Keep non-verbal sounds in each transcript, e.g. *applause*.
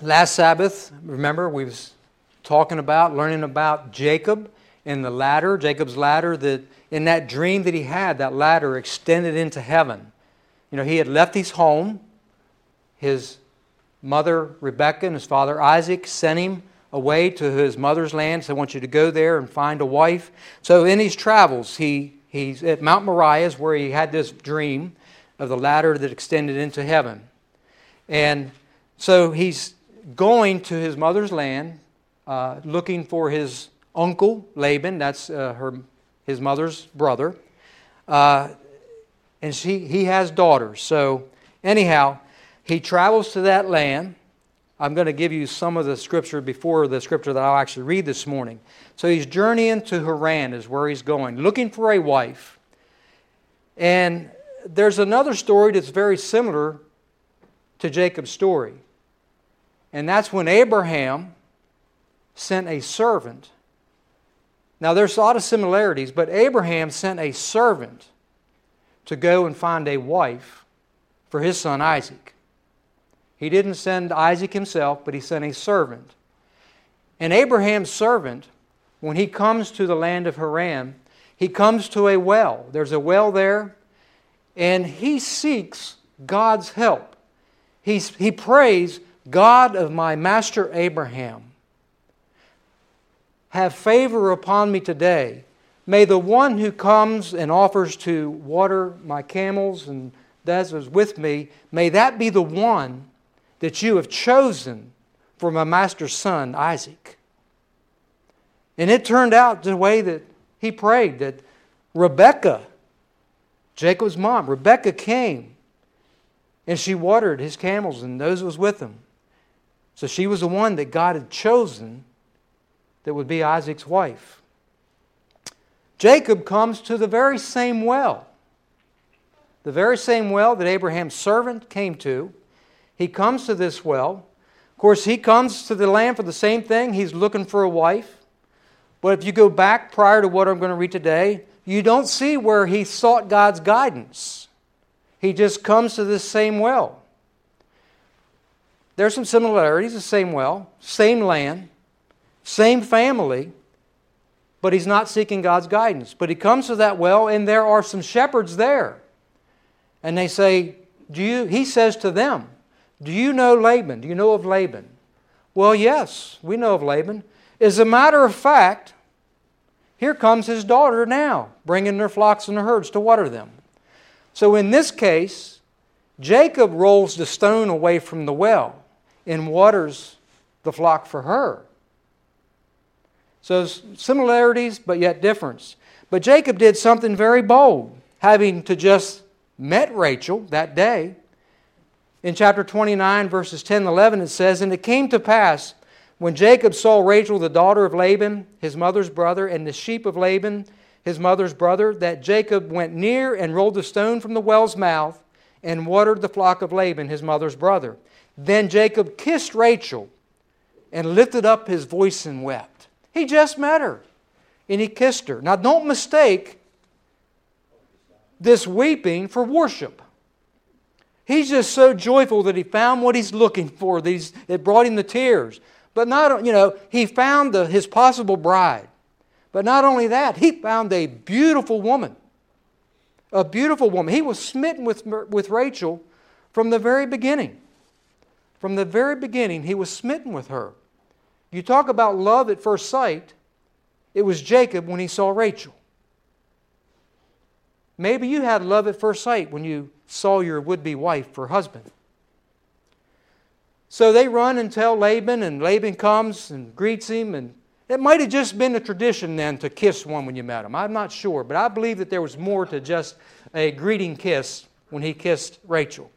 last Sabbath, remember, we was talking about, learning about Jacob and the ladder, Jacob's ladder, that in that dream that he had, that ladder extended into heaven. You know, he had left his home. His mother, Rebekah, and his father, Isaac, sent him away to his mother's land. So I want you to go there and find a wife. So in his travels, he, he's at Mount Moriah is where he had this dream of the ladder that extended into heaven. And so he's going to his mother's land, uh, looking for his uncle Laban. That's uh, her, his mother's brother. Uh, and she, he has daughters. So anyhow, he travels to that land I'm going to give you some of the scripture before the scripture that I'll actually read this morning. So he's journeying to Haran, is where he's going, looking for a wife. And there's another story that's very similar to Jacob's story. And that's when Abraham sent a servant. Now, there's a lot of similarities, but Abraham sent a servant to go and find a wife for his son Isaac. He didn't send Isaac himself, but he sent a servant. And Abraham's servant, when he comes to the land of Haran, he comes to a well. There's a well there, and he seeks God's help. He's, he prays, God of my master Abraham, have favor upon me today. May the one who comes and offers to water my camels and that is with me, may that be the one that you have chosen for my master's son, Isaac. And it turned out the way that he prayed that Rebekah, Jacob's mom, Rebekah came and she watered his camels and those was with him. So she was the one that God had chosen that would be Isaac's wife. Jacob comes to the very same well, the very same well that Abraham's servant came to. He comes to this well. Of course, he comes to the land for the same thing. He's looking for a wife. But if you go back prior to what I'm going to read today, you don't see where he sought God's guidance. He just comes to this same well. There's some similarities, the same well, same land, same family, but he's not seeking God's guidance. But he comes to that well, and there are some shepherds there. And they say, Do you, he says to them, do you know Laban? Do you know of Laban? Well, yes, we know of Laban. As a matter of fact, here comes his daughter now, bringing their flocks and their herds to water them. So in this case, Jacob rolls the stone away from the well and waters the flock for her. So similarities, but yet difference. But Jacob did something very bold, having to just met Rachel that day in chapter 29, verses 10 and 11, it says, And it came to pass when Jacob saw Rachel, the daughter of Laban, his mother's brother, and the sheep of Laban, his mother's brother, that Jacob went near and rolled the stone from the well's mouth and watered the flock of Laban, his mother's brother. Then Jacob kissed Rachel and lifted up his voice and wept. He just met her and he kissed her. Now, don't mistake this weeping for worship. He's just so joyful that he found what he's looking for. These it brought him the tears. But not, you know, he found the, his possible bride. But not only that, he found a beautiful woman. A beautiful woman. He was smitten with, with Rachel from the very beginning. From the very beginning, he was smitten with her. You talk about love at first sight, it was Jacob when he saw Rachel. Maybe you had love at first sight when you saw your would be wife or husband. So they run and tell Laban, and Laban comes and greets him. And it might have just been a tradition then to kiss one when you met him. I'm not sure, but I believe that there was more to just a greeting kiss when he kissed Rachel.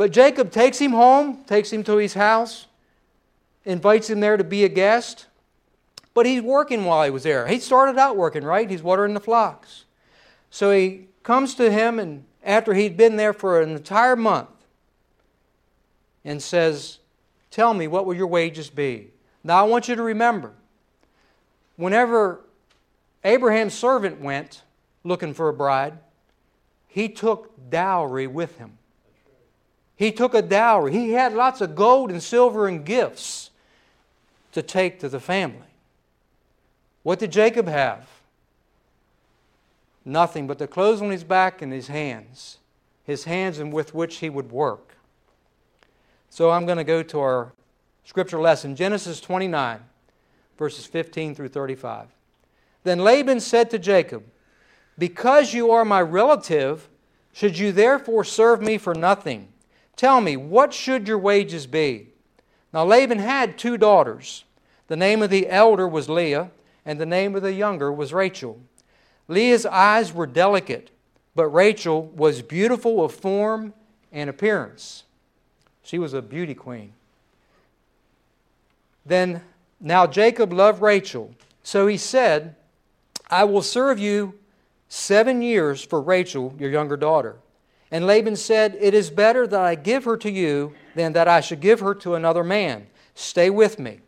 But Jacob takes him home, takes him to his house, invites him there to be a guest. But he's working while he was there. He started out working, right? He's watering the flocks. So he comes to him and after he'd been there for an entire month and says, Tell me, what will your wages be? Now I want you to remember, whenever Abraham's servant went looking for a bride, he took dowry with him. He took a dowry. He had lots of gold and silver and gifts to take to the family. What did Jacob have? Nothing but the clothes on his back and his hands, his hands and with which he would work. So I'm going to go to our scripture lesson Genesis 29, verses 15 through 35. Then Laban said to Jacob, Because you are my relative, should you therefore serve me for nothing? Tell me, what should your wages be? Now Laban had two daughters. The name of the elder was Leah, and the name of the younger was Rachel. Leah's eyes were delicate, but Rachel was beautiful of form and appearance. She was a beauty queen. Then, now Jacob loved Rachel, so he said, I will serve you seven years for Rachel, your younger daughter. And Laban said, It is better that I give her to you than that I should give her to another man. Stay with me.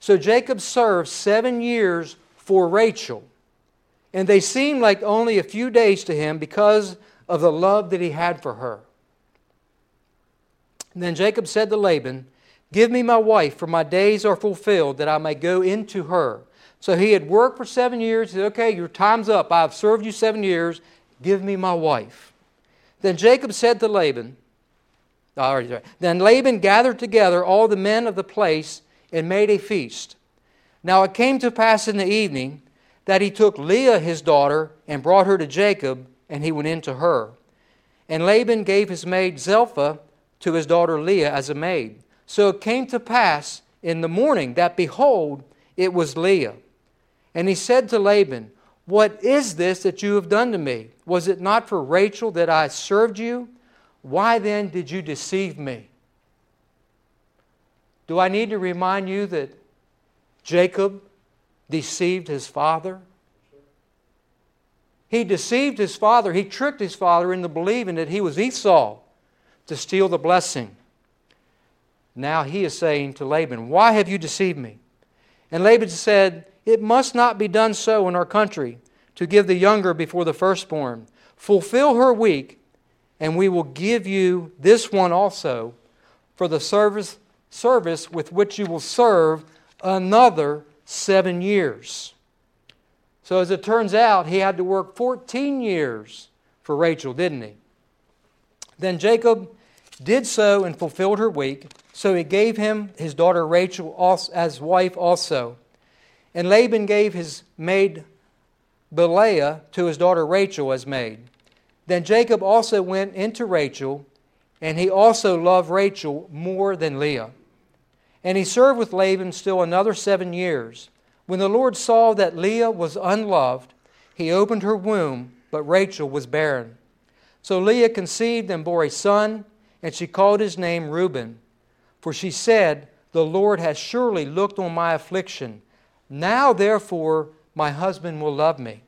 So Jacob served seven years for Rachel. And they seemed like only a few days to him because of the love that he had for her. And then Jacob said to Laban, Give me my wife, for my days are fulfilled, that I may go into her. So he had worked for seven years. He said, Okay, your time's up. I've served you seven years. Give me my wife. Then Jacob said to Laban, ah, Then Laban gathered together all the men of the place and made a feast. Now it came to pass in the evening that he took Leah his daughter and brought her to Jacob, and he went in to her. And Laban gave his maid Zilpah to his daughter Leah as a maid. So it came to pass in the morning that, behold, it was Leah. And he said to Laban, What is this that you have done to me? Was it not for Rachel that I served you? Why then did you deceive me? Do I need to remind you that Jacob deceived his father? He deceived his father. He tricked his father into believing that he was Esau to steal the blessing. Now he is saying to Laban, Why have you deceived me? And Laban said, It must not be done so in our country to give the younger before the firstborn. Fulfill her week, and we will give you this one also for the service, service with which you will serve another seven years. So, as it turns out, he had to work 14 years for Rachel, didn't he? Then Jacob did so and fulfilled her week. So he gave him his daughter Rachel as wife also. And Laban gave his maid Bilhah to his daughter Rachel as maid. Then Jacob also went into Rachel, and he also loved Rachel more than Leah. And he served with Laban still another seven years. When the Lord saw that Leah was unloved, he opened her womb, but Rachel was barren. So Leah conceived and bore a son, and she called his name Reuben. For she said, The Lord has surely looked on my affliction. Now, therefore, my husband will love me.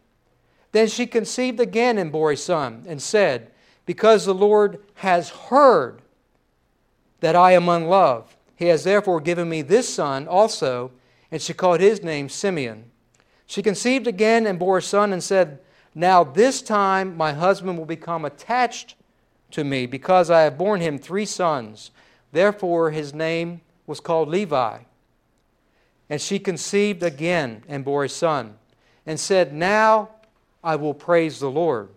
Then she conceived again and bore a son, and said, Because the Lord has heard that I am unloved, he has therefore given me this son also. And she called his name Simeon. She conceived again and bore a son, and said, Now this time my husband will become attached to me, because I have borne him three sons. Therefore, his name was called Levi. And she conceived again and bore a son, and said, Now I will praise the Lord.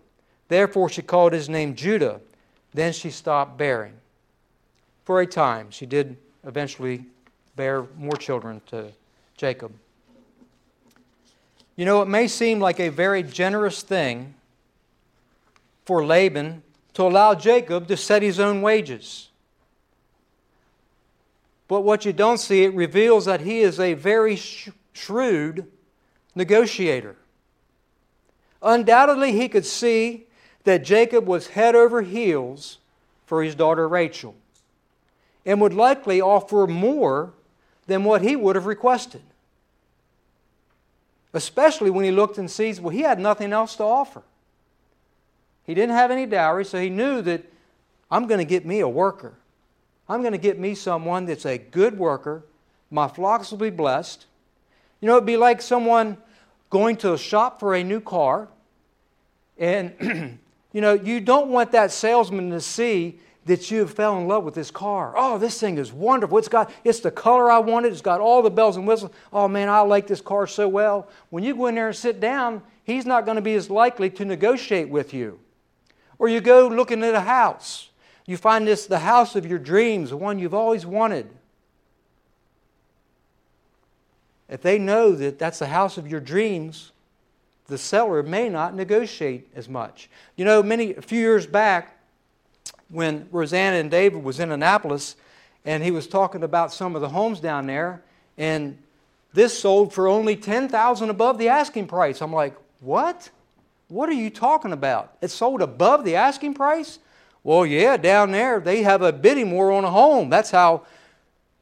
Therefore, she called his name Judah. Then she stopped bearing. For a time, she did eventually bear more children to Jacob. You know, it may seem like a very generous thing for Laban to allow Jacob to set his own wages. But what you don't see, it reveals that he is a very shrewd negotiator. Undoubtedly, he could see that Jacob was head over heels for his daughter Rachel and would likely offer more than what he would have requested. Especially when he looked and sees, well, he had nothing else to offer. He didn't have any dowry, so he knew that I'm going to get me a worker. I'm going to get me someone that's a good worker. My flocks will be blessed. You know, it'd be like someone going to a shop for a new car, and, *clears throat* you know, you don't want that salesman to see that you have fell in love with this car. Oh, this thing is wonderful. It's got it's the color I wanted. It's got all the bells and whistles. Oh man, I like this car so well. When you go in there and sit down, he's not going to be as likely to negotiate with you. Or you go looking at a house. You find this the house of your dreams, the one you've always wanted. If they know that that's the house of your dreams, the seller may not negotiate as much. You know, many a few years back, when Rosanna and David was in Annapolis, and he was talking about some of the homes down there, and this sold for only ten thousand above the asking price. I'm like, what? What are you talking about? It sold above the asking price? Well, yeah, down there they have a bidding war on a home. That's how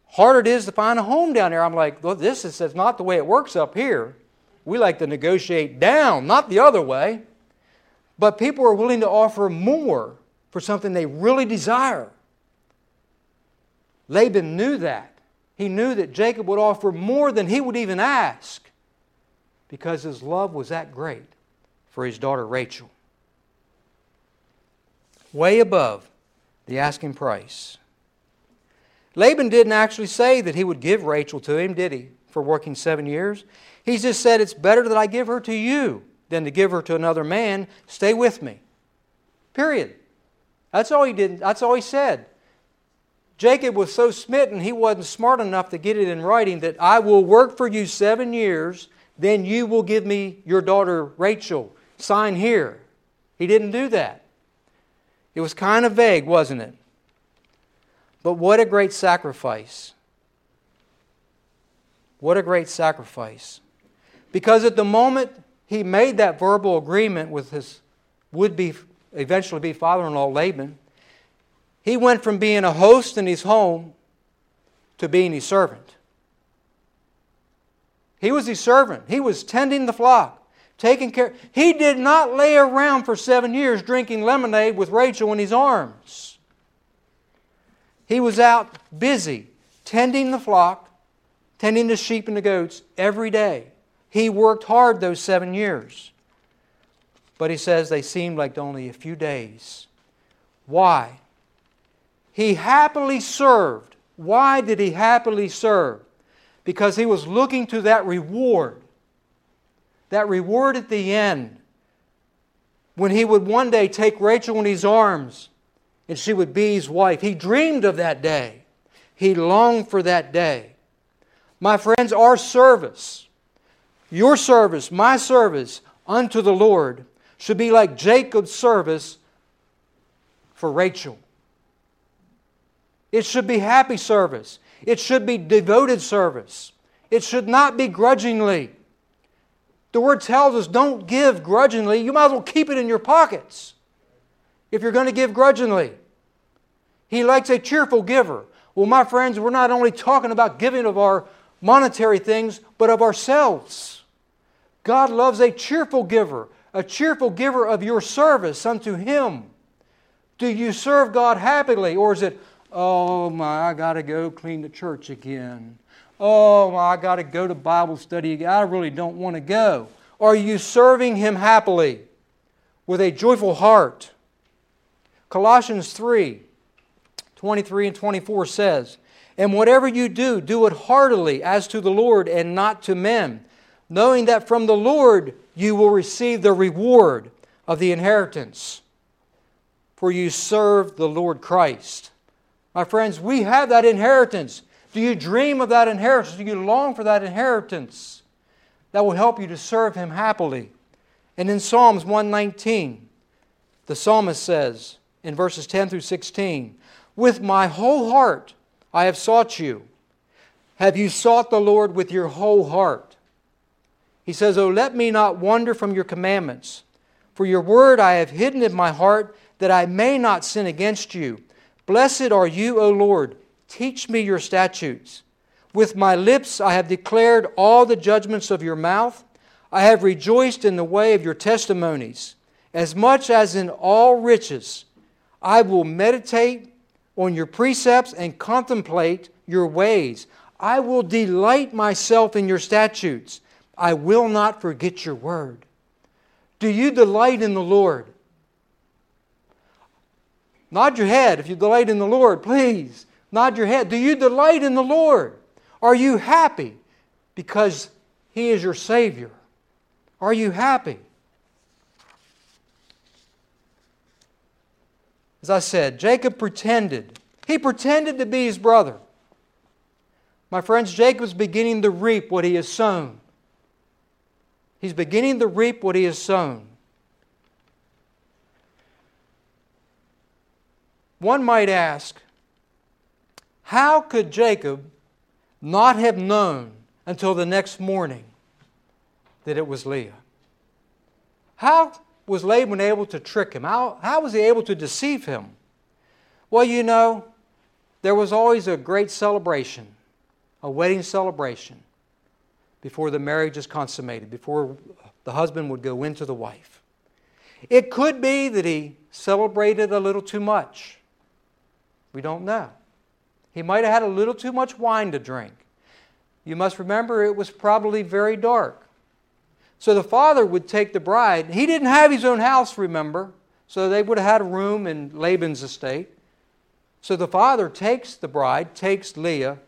hard it is to find a home down there. I'm like, well, this is not the way it works up here. We like to negotiate down, not the other way. But people are willing to offer more for something they really desire. Laban knew that. He knew that Jacob would offer more than he would even ask because his love was that great for his daughter Rachel. Way above the asking price. Laban didn't actually say that he would give Rachel to him, did he, for working seven years? He just said, It's better that I give her to you than to give her to another man. Stay with me. Period. That's all he did. That's all he said. Jacob was so smitten, he wasn't smart enough to get it in writing that I will work for you seven years, then you will give me your daughter Rachel. Sign here. He didn't do that. It was kind of vague, wasn't it? But what a great sacrifice. What a great sacrifice. Because at the moment he made that verbal agreement with his would be eventually be father in law Laban, he went from being a host in his home to being his servant. He was his servant. He was tending the flock, taking care. He did not lay around for seven years drinking lemonade with Rachel in his arms. He was out busy tending the flock, tending the sheep and the goats every day. He worked hard those seven years. But he says they seemed like only a few days. Why? He happily served. Why did he happily serve? Because he was looking to that reward. That reward at the end. When he would one day take Rachel in his arms and she would be his wife. He dreamed of that day. He longed for that day. My friends, our service, your service, my service unto the Lord should be like Jacob's service for Rachel. It should be happy service. It should be devoted service. It should not be grudgingly. The word tells us don't give grudgingly. You might as well keep it in your pockets if you're going to give grudgingly. He likes a cheerful giver. Well, my friends, we're not only talking about giving of our monetary things, but of ourselves. God loves a cheerful giver, a cheerful giver of your service unto Him? Do you serve God happily? Or is it, oh my, I got to go clean the church again? Oh my, I got to go to Bible study. I really don't want to go. Are you serving Him happily with a joyful heart? Colossians 3 23 and 24 says, And whatever you do, do it heartily as to the Lord and not to men, knowing that from the Lord you will receive the reward of the inheritance, for you serve the Lord Christ. My friends, we have that inheritance. Do you dream of that inheritance? Do you long for that inheritance? That will help you to serve Him happily. And in Psalms 119, the psalmist says in verses 10 through 16, With my whole heart I have sought you. Have you sought the Lord with your whole heart? He says, Oh, let me not wander from your commandments. For your word I have hidden in my heart, that I may not sin against you. Blessed are you, O Lord. Teach me your statutes. With my lips I have declared all the judgments of your mouth. I have rejoiced in the way of your testimonies. As much as in all riches, I will meditate on your precepts and contemplate your ways. I will delight myself in your statutes. I will not forget your word. Do you delight in the Lord? Nod your head if you delight in the Lord, please. Nod your head. Do you delight in the Lord? Are you happy because He is your Savior? Are you happy? As I said, Jacob pretended. He pretended to be his brother. My friends, Jacob is beginning to reap what he has sown. He's beginning to reap what he has sown. One might ask, how could Jacob not have known until the next morning that it was Leah? How was Laban able to trick him? How, how was he able to deceive him? Well, you know, there was always a great celebration, a wedding celebration, before the marriage is consummated, before the husband would go into the wife. It could be that he celebrated a little too much. We don't know. He might have had a little too much wine to drink. You must remember it was probably very dark. So the father would take the bride. He didn't have his own house, remember, so they would have had a room in Laban's estate. So the father takes the bride, takes Leah,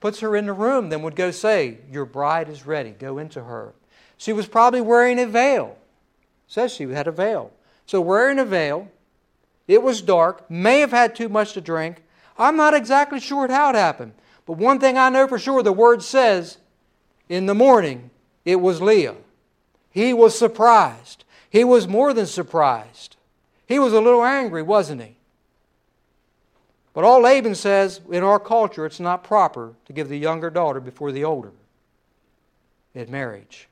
puts her in the room, then would go say, Your bride is ready, go into her. She was probably wearing a veil. Says she had a veil. So wearing a veil, it was dark, may have had too much to drink. I'm not exactly sure how it happened. But one thing I know for sure the word says in the morning it was Leah. He was surprised. He was more than surprised. He was a little angry, wasn't he? But all Laban says in our culture, it's not proper to give the younger daughter before the older in marriage.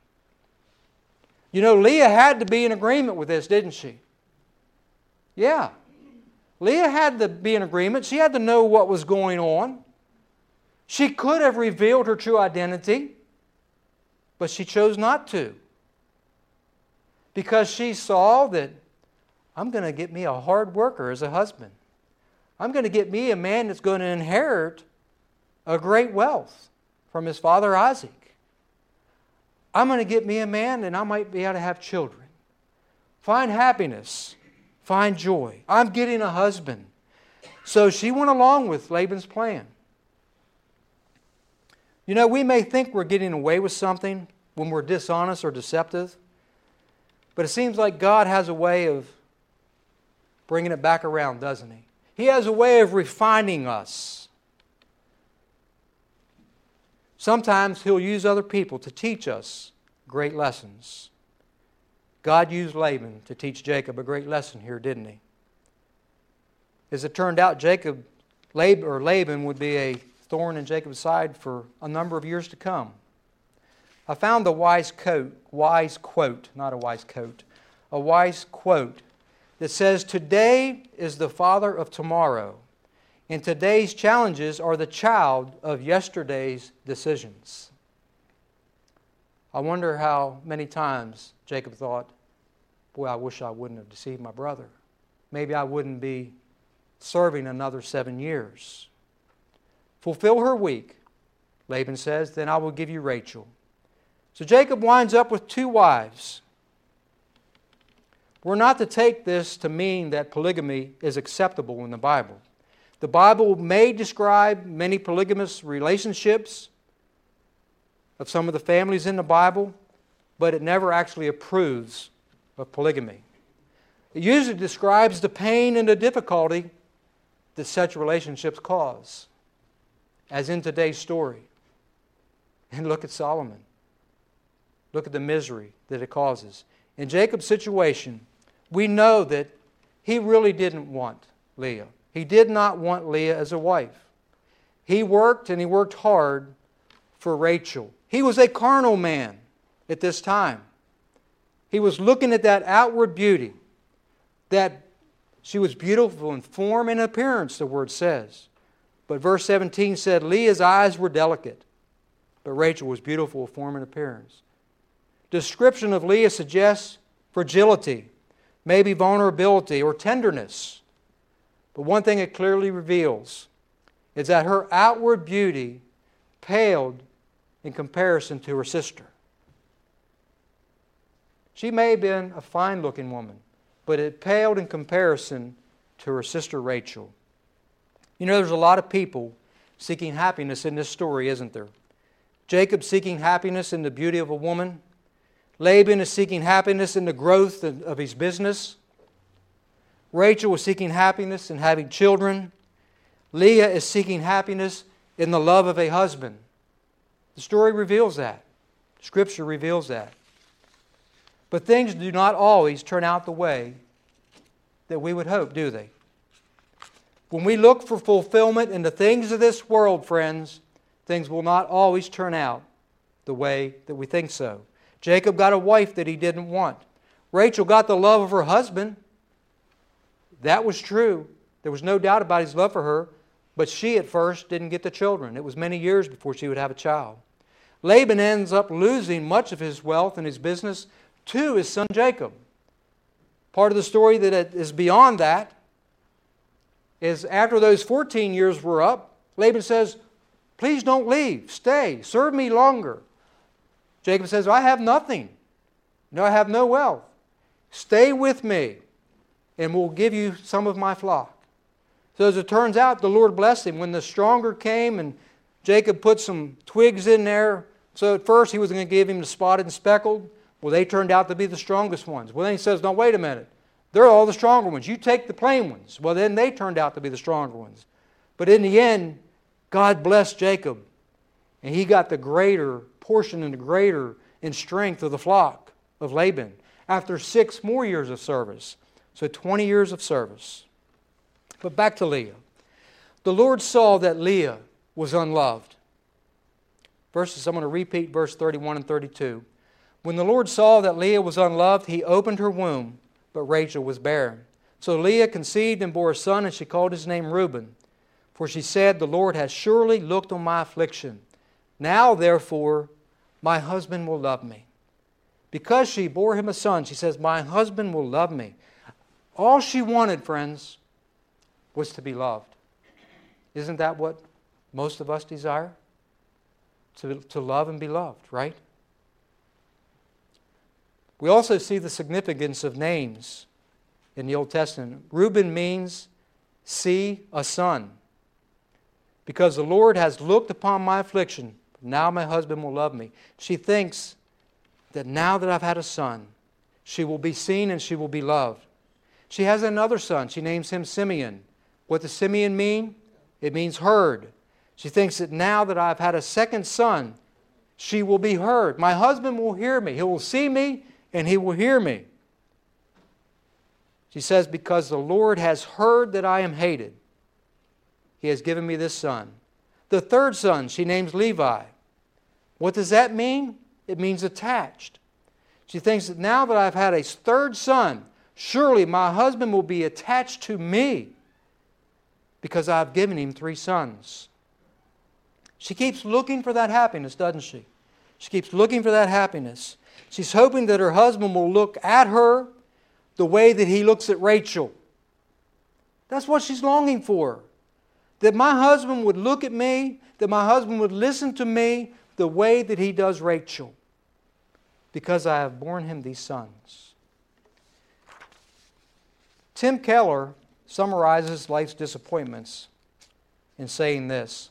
You know, Leah had to be in agreement with this, didn't she? Yeah. Leah had to be in agreement. She had to know what was going on. She could have revealed her true identity, but she chose not to. Because she saw that I'm going to get me a hard worker as a husband. I'm going to get me a man that's going to inherit a great wealth from his father Isaac. I'm going to get me a man and I might be able to have children. Find happiness find joy. I'm getting a husband. So she went along with Laban's plan. You know, we may think we're getting away with something when we're dishonest or deceptive, but it seems like God has a way of bringing it back around, doesn't He? He has a way of refining us. Sometimes He'll use other people to teach us great lessons. God used Laban to teach Jacob a great lesson here, didn't he? As it turned out, Jacob Laban, or Laban would be a thorn in Jacob's side for a number of years to come. I found a wise quote, wise quote, not a wise coat, a wise quote that says, Today is the father of tomorrow, and today's challenges are the child of yesterday's decisions. I wonder how many times Jacob thought, Boy, I wish I wouldn't have deceived my brother. Maybe I wouldn't be serving another seven years. Fulfill her week, Laban says, then I will give you Rachel. So Jacob winds up with two wives. We're not to take this to mean that polygamy is acceptable in the Bible. The Bible may describe many polygamous relationships of some of the families in the Bible, but it never actually approves of polygamy. It usually describes the pain and the difficulty that such relationships cause, as in today's story. And look at Solomon. Look at the misery that it causes. In Jacob's situation, we know that he really didn't want Leah. He did not want Leah as a wife. He worked and he worked hard for Rachel. He was a carnal man at this time. He was looking at that outward beauty, that she was beautiful in form and appearance, the word says. But verse 17 said, Leah's eyes were delicate, but Rachel was beautiful in form and appearance. Description of Leah suggests fragility, maybe vulnerability or tenderness. But one thing it clearly reveals is that her outward beauty paled in comparison to her sister. She may have been a fine looking woman, but it paled in comparison to her sister Rachel. You know, there's a lot of people seeking happiness in this story, isn't there? Jacob seeking happiness in the beauty of a woman. Laban is seeking happiness in the growth of his business. Rachel was seeking happiness in having children. Leah is seeking happiness in the love of a husband. The story reveals that. Scripture reveals that. But things do not always turn out the way that we would hope, do they? When we look for fulfillment in the things of this world, friends, things will not always turn out the way that we think so. Jacob got a wife that he didn't want. Rachel got the love of her husband. That was true. There was no doubt about his love for her, but she at first didn't get the children. It was many years before she would have a child. Laban ends up losing much of his wealth and his business to his son Jacob. Part of the story that is beyond that is after those 14 years were up, Laban says, Please don't leave. Stay. Serve me longer. Jacob says, I have nothing. No, I have no wealth. Stay with me, and we'll give you some of my flock. So as it turns out, the Lord blessed him. When the stronger came and Jacob put some twigs in there, so at first he was going to give him the spotted and speckled. Well, they turned out to be the strongest ones. Well, then he says, No, wait a minute. They're all the stronger ones. You take the plain ones. Well, then they turned out to be the stronger ones. But in the end, God blessed Jacob, and he got the greater portion and the greater in strength of the flock of Laban after six more years of service. So 20 years of service. But back to Leah. The Lord saw that Leah was unloved. Verses, I'm going to repeat verse 31 and 32. When the Lord saw that Leah was unloved, he opened her womb but Rachel was barren. So Leah conceived and bore a son, and she called his name Reuben. For she said, The Lord has surely looked on my affliction. Now, therefore, my husband will love me. Because she bore him a son, she says, My husband will love me. All she wanted, friends, was to be loved. Isn't that what most of us desire? To, to love and be loved, right? We also see the significance of names in the Old Testament. Reuben means see a son. Because the Lord has looked upon my affliction, now my husband will love me. She thinks that now that I've had a son, she will be seen and she will be loved. She has another son. She names him Simeon. What does Simeon mean? It means heard. She thinks that now that I've had a second son, she will be heard. My husband will hear me. He will see me and he will hear me. She says, Because the Lord has heard that I am hated, he has given me this son. The third son she names Levi. What does that mean? It means attached. She thinks that now that I've had a third son, surely my husband will be attached to me because I've given him three sons. She keeps looking for that happiness, doesn't she? She keeps looking for that happiness. She's hoping that her husband will look at her the way that he looks at Rachel. That's what she's longing for. That my husband would look at me, that my husband would listen to me the way that he does Rachel, because I have borne him these sons. Tim Keller summarizes life's disappointments in saying this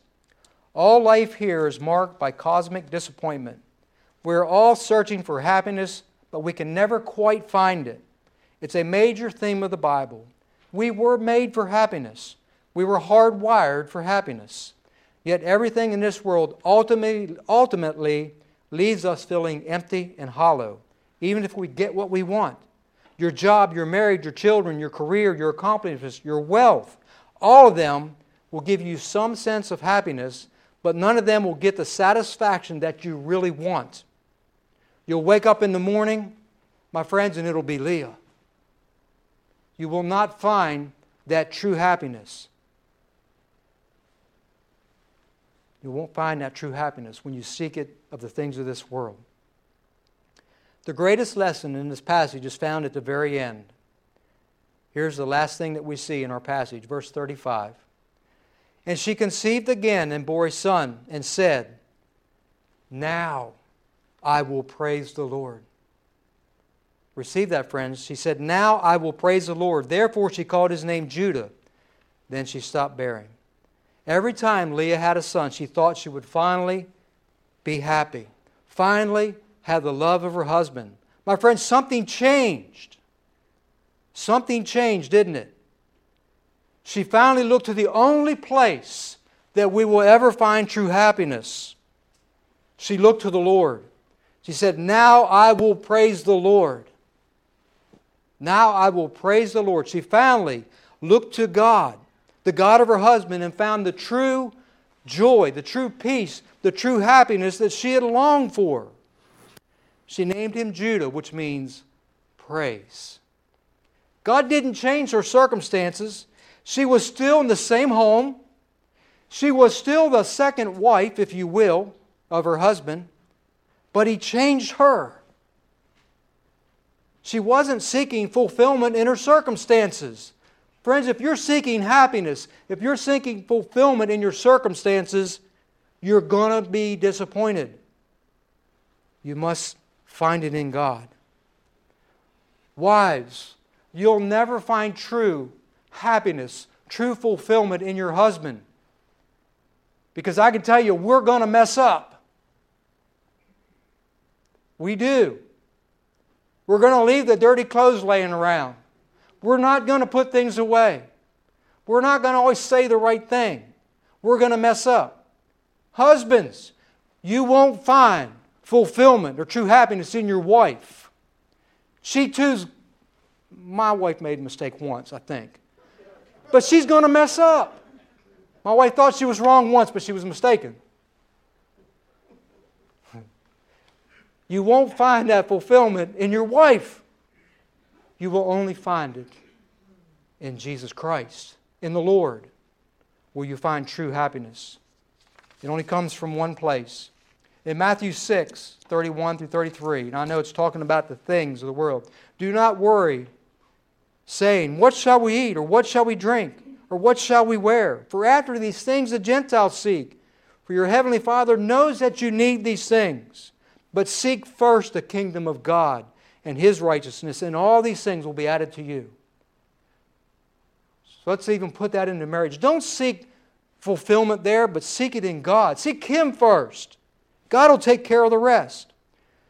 All life here is marked by cosmic disappointment. We're all searching for happiness, but we can never quite find it. It's a major theme of the Bible. We were made for happiness. We were hardwired for happiness. Yet everything in this world ultimately, ultimately leaves us feeling empty and hollow, even if we get what we want. Your job, your marriage, your children, your career, your accomplishments, your wealth, all of them will give you some sense of happiness, but none of them will get the satisfaction that you really want. You'll wake up in the morning, my friends, and it'll be Leah. You will not find that true happiness. You won't find that true happiness when you seek it of the things of this world. The greatest lesson in this passage is found at the very end. Here's the last thing that we see in our passage, verse 35. And she conceived again and bore a son, and said, Now I will praise the Lord. Receive that, friends. She said, Now I will praise the Lord. Therefore, she called his name Judah. Then she stopped bearing. Every time Leah had a son, she thought she would finally be happy, finally have the love of her husband. My friends, something changed. Something changed, didn't it? She finally looked to the only place that we will ever find true happiness. She looked to the Lord. She said, Now I will praise the Lord. Now I will praise the Lord. She finally looked to God, the God of her husband, and found the true joy, the true peace, the true happiness that she had longed for. She named him Judah, which means praise. God didn't change her circumstances. She was still in the same home. She was still the second wife, if you will, of her husband, but he changed her. She wasn't seeking fulfillment in her circumstances. Friends, if you're seeking happiness, if you're seeking fulfillment in your circumstances, you're going to be disappointed. You must find it in God. Wives, you'll never find true happiness, true fulfillment in your husband. Because I can tell you, we're going to mess up. We do. We're going to leave the dirty clothes laying around. We're not going to put things away. We're not going to always say the right thing. We're going to mess up. Husbands, you won't find fulfillment or true happiness in your wife. She too's, my wife made a mistake once, I think. But she's going to mess up. My wife thought she was wrong once, but she was mistaken. You won't find that fulfillment in your wife. You will only find it in Jesus Christ, in the Lord, where you find true happiness. It only comes from one place. In Matthew 6, 31 through 33, and I know it's talking about the things of the world, do not worry, saying, What shall we eat, or what shall we drink, or what shall we wear? For after these things the Gentiles seek. For your heavenly Father knows that you need these things. But seek first the kingdom of God and his righteousness, and all these things will be added to you. So let's even put that into marriage. Don't seek fulfillment there, but seek it in God. Seek Him first. God will take care of the rest.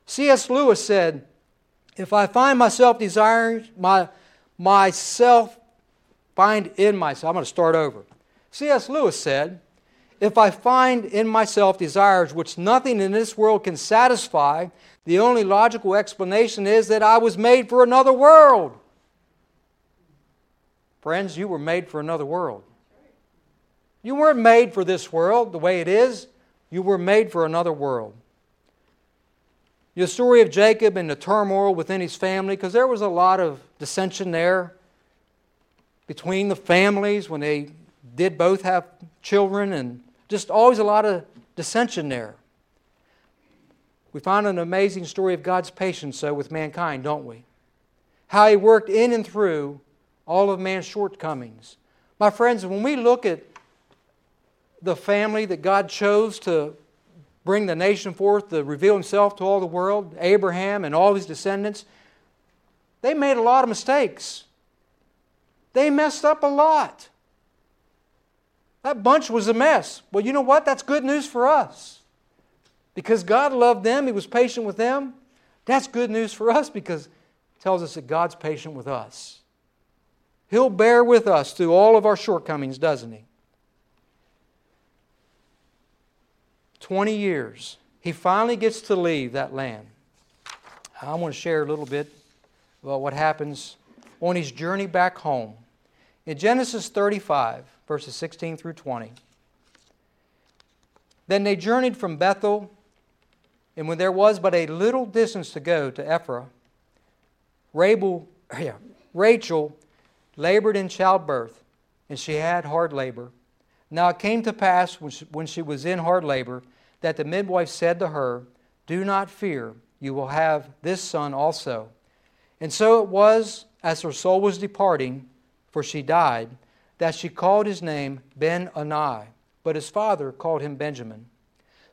C.S. Lewis said, If I find myself desiring my, myself, find in myself, I'm going to start over. C.S. Lewis said, if I find in myself desires which nothing in this world can satisfy, the only logical explanation is that I was made for another world. Friends, you were made for another world. You weren't made for this world the way it is, you were made for another world. The story of Jacob and the turmoil within his family, because there was a lot of dissension there between the families when they did both have children and just always a lot of dissension there. We find an amazing story of God's patience, though, with mankind, don't we? How He worked in and through all of man's shortcomings. My friends, when we look at the family that God chose to bring the nation forth, to reveal Himself to all the world, Abraham and all his descendants, they made a lot of mistakes. They messed up a lot. That bunch was a mess. Well, you know what? That's good news for us. Because God loved them, He was patient with them. That's good news for us because it tells us that God's patient with us. He'll bear with us through all of our shortcomings, doesn't He? 20 years. He finally gets to leave that land. I want to share a little bit about what happens on his journey back home. In Genesis 35, verses 16 through 20. Then they journeyed from Bethel, and when there was but a little distance to go to Ephraim, Rabel, *laughs* yeah, Rachel labored in childbirth, and she had hard labor. Now it came to pass when she, was in hard labor that the midwife said to her, Do not fear, you will have this son also. And so it was, as her soul was departing, for she died, that she called his name Ben Oni, but his father called him Benjamin.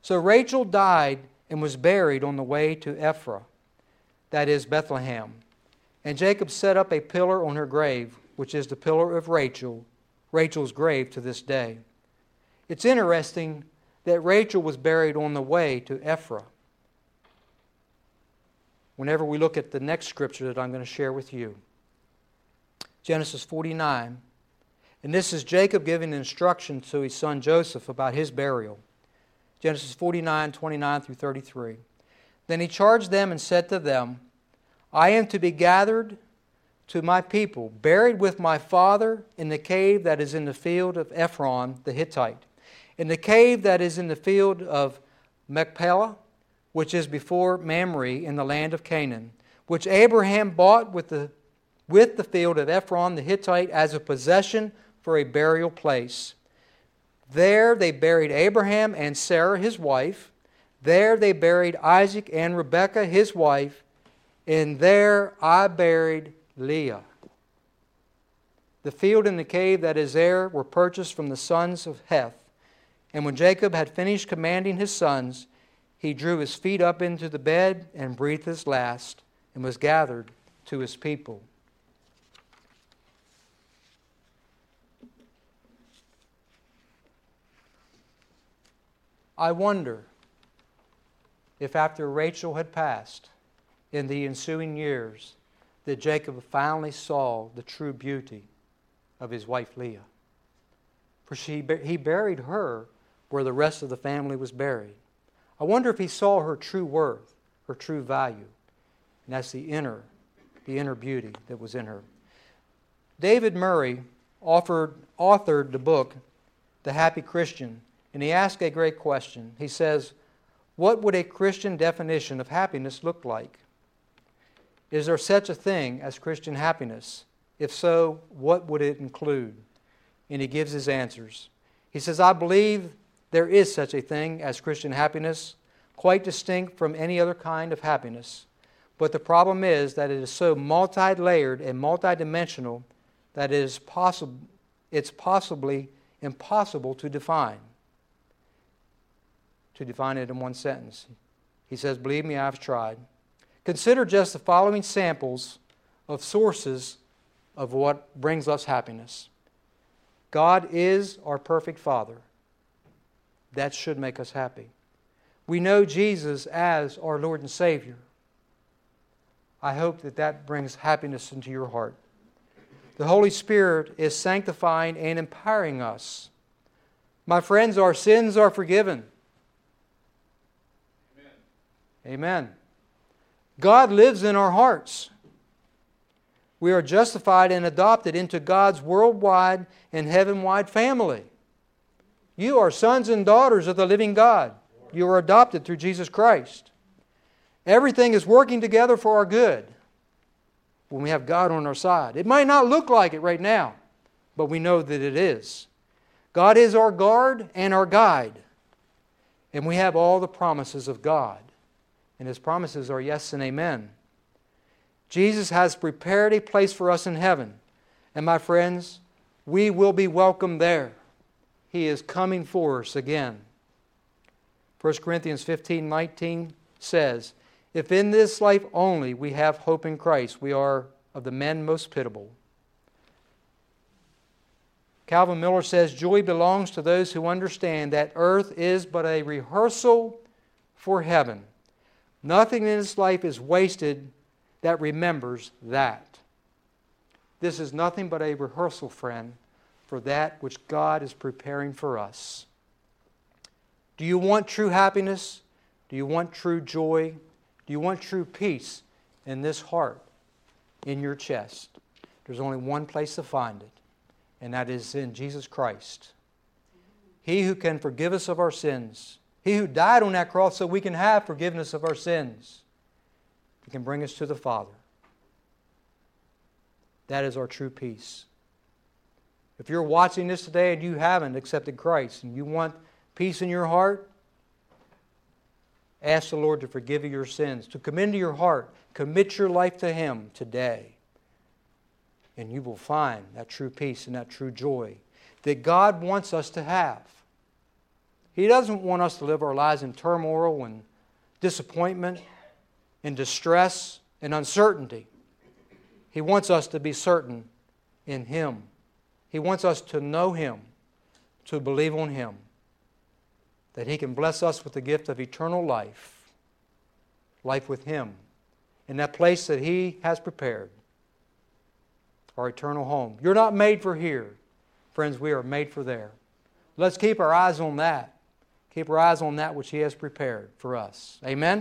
So Rachel died and was buried on the way to Ephrath, that is Bethlehem, And Jacob set up a pillar on her grave, which is the pillar of Rachel, Rachel's grave to this day. It's interesting that Rachel was buried on the way to Ephrath. Whenever we look at the next scripture that I'm going to share with you, Genesis 49, and this is Jacob giving instruction to his son Joseph about his burial. Genesis 49, 29 through 33. Then he charged them and said to them, I am to be gathered to my people, buried with my father in the cave that is in the field of Ephron the Hittite, in the cave that is in the field of Machpelah, which is before Mamre in the land of Canaan, which Abraham bought with the, with the field of Ephron the Hittite as a possession for a burial place. There they buried Abraham and Sarah his wife. There they buried Isaac and Rebekah his wife. And there I buried Leah. The field and the cave that is there were purchased from the sons of Heth. And when Jacob had finished commanding his sons, he drew his feet up into the bed and breathed his last and was gathered to his people. I wonder if after Rachel had passed in the ensuing years that Jacob finally saw the true beauty of his wife Leah. For she, he buried her where the rest of the family was buried. I wonder if he saw her true worth, her true value. And that's the inner, the inner beauty that was in her. David Murray offered, authored the book, The Happy Christian, and he asked a great question. He says, What would a Christian definition of happiness look like? Is there such a thing as Christian happiness? If so, what would it include? And he gives his answers. He says, I believe there is such a thing as Christian happiness, quite distinct from any other kind of happiness. But the problem is that it is so multi layered and multidimensional that it is possible, it's possibly impossible to define to define it in one sentence. He says, Believe me, I've tried. Consider just the following samples of sources of what brings us happiness. God is our perfect Father. That should make us happy. We know Jesus as our Lord and Savior. I hope that that brings happiness into your heart. The Holy Spirit is sanctifying and empowering us. My friends, our sins are forgiven. Amen. Amen. God lives in our hearts. We are justified and adopted into God's worldwide and heaven wide family. You are sons and daughters of the living God. You are adopted through Jesus Christ. Everything is working together for our good when we have God on our side. It might not look like it right now, but we know that it is. God is our guard and our guide, and we have all the promises of God and his promises are yes and amen. Jesus has prepared a place for us in heaven. And my friends, we will be welcome there. He is coming for us again. 1 Corinthians 15 19 says, If in this life only we have hope in Christ, we are of the men most pitiable. Calvin Miller says, Joy belongs to those who understand that earth is but a rehearsal for heaven. Nothing in this life is wasted that remembers that. This is nothing but a rehearsal, friend, for that which God is preparing for us. Do you want true happiness? Do you want true joy? Do you want true peace in this heart, in your chest? There's only one place to find it, and that is in Jesus Christ. He who can forgive us of our sins he who died on that cross so we can have forgiveness of our sins. He can bring us to the Father. That is our true peace. If you're watching this today and you haven't accepted Christ and you want peace in your heart, ask the Lord to forgive you your sins, to come into your heart, commit your life to Him today. And you will find that true peace and that true joy that God wants us to have. He doesn't want us to live our lives in turmoil and disappointment and distress and uncertainty. He wants us to be certain in Him. He wants us to know Him, to believe on Him, that He can bless us with the gift of eternal life, life with Him, in that place that He has prepared, our eternal home. You're not made for here. Friends, we are made for there. Let's keep our eyes on that. Keep our eyes on that which He has prepared for us. Amen?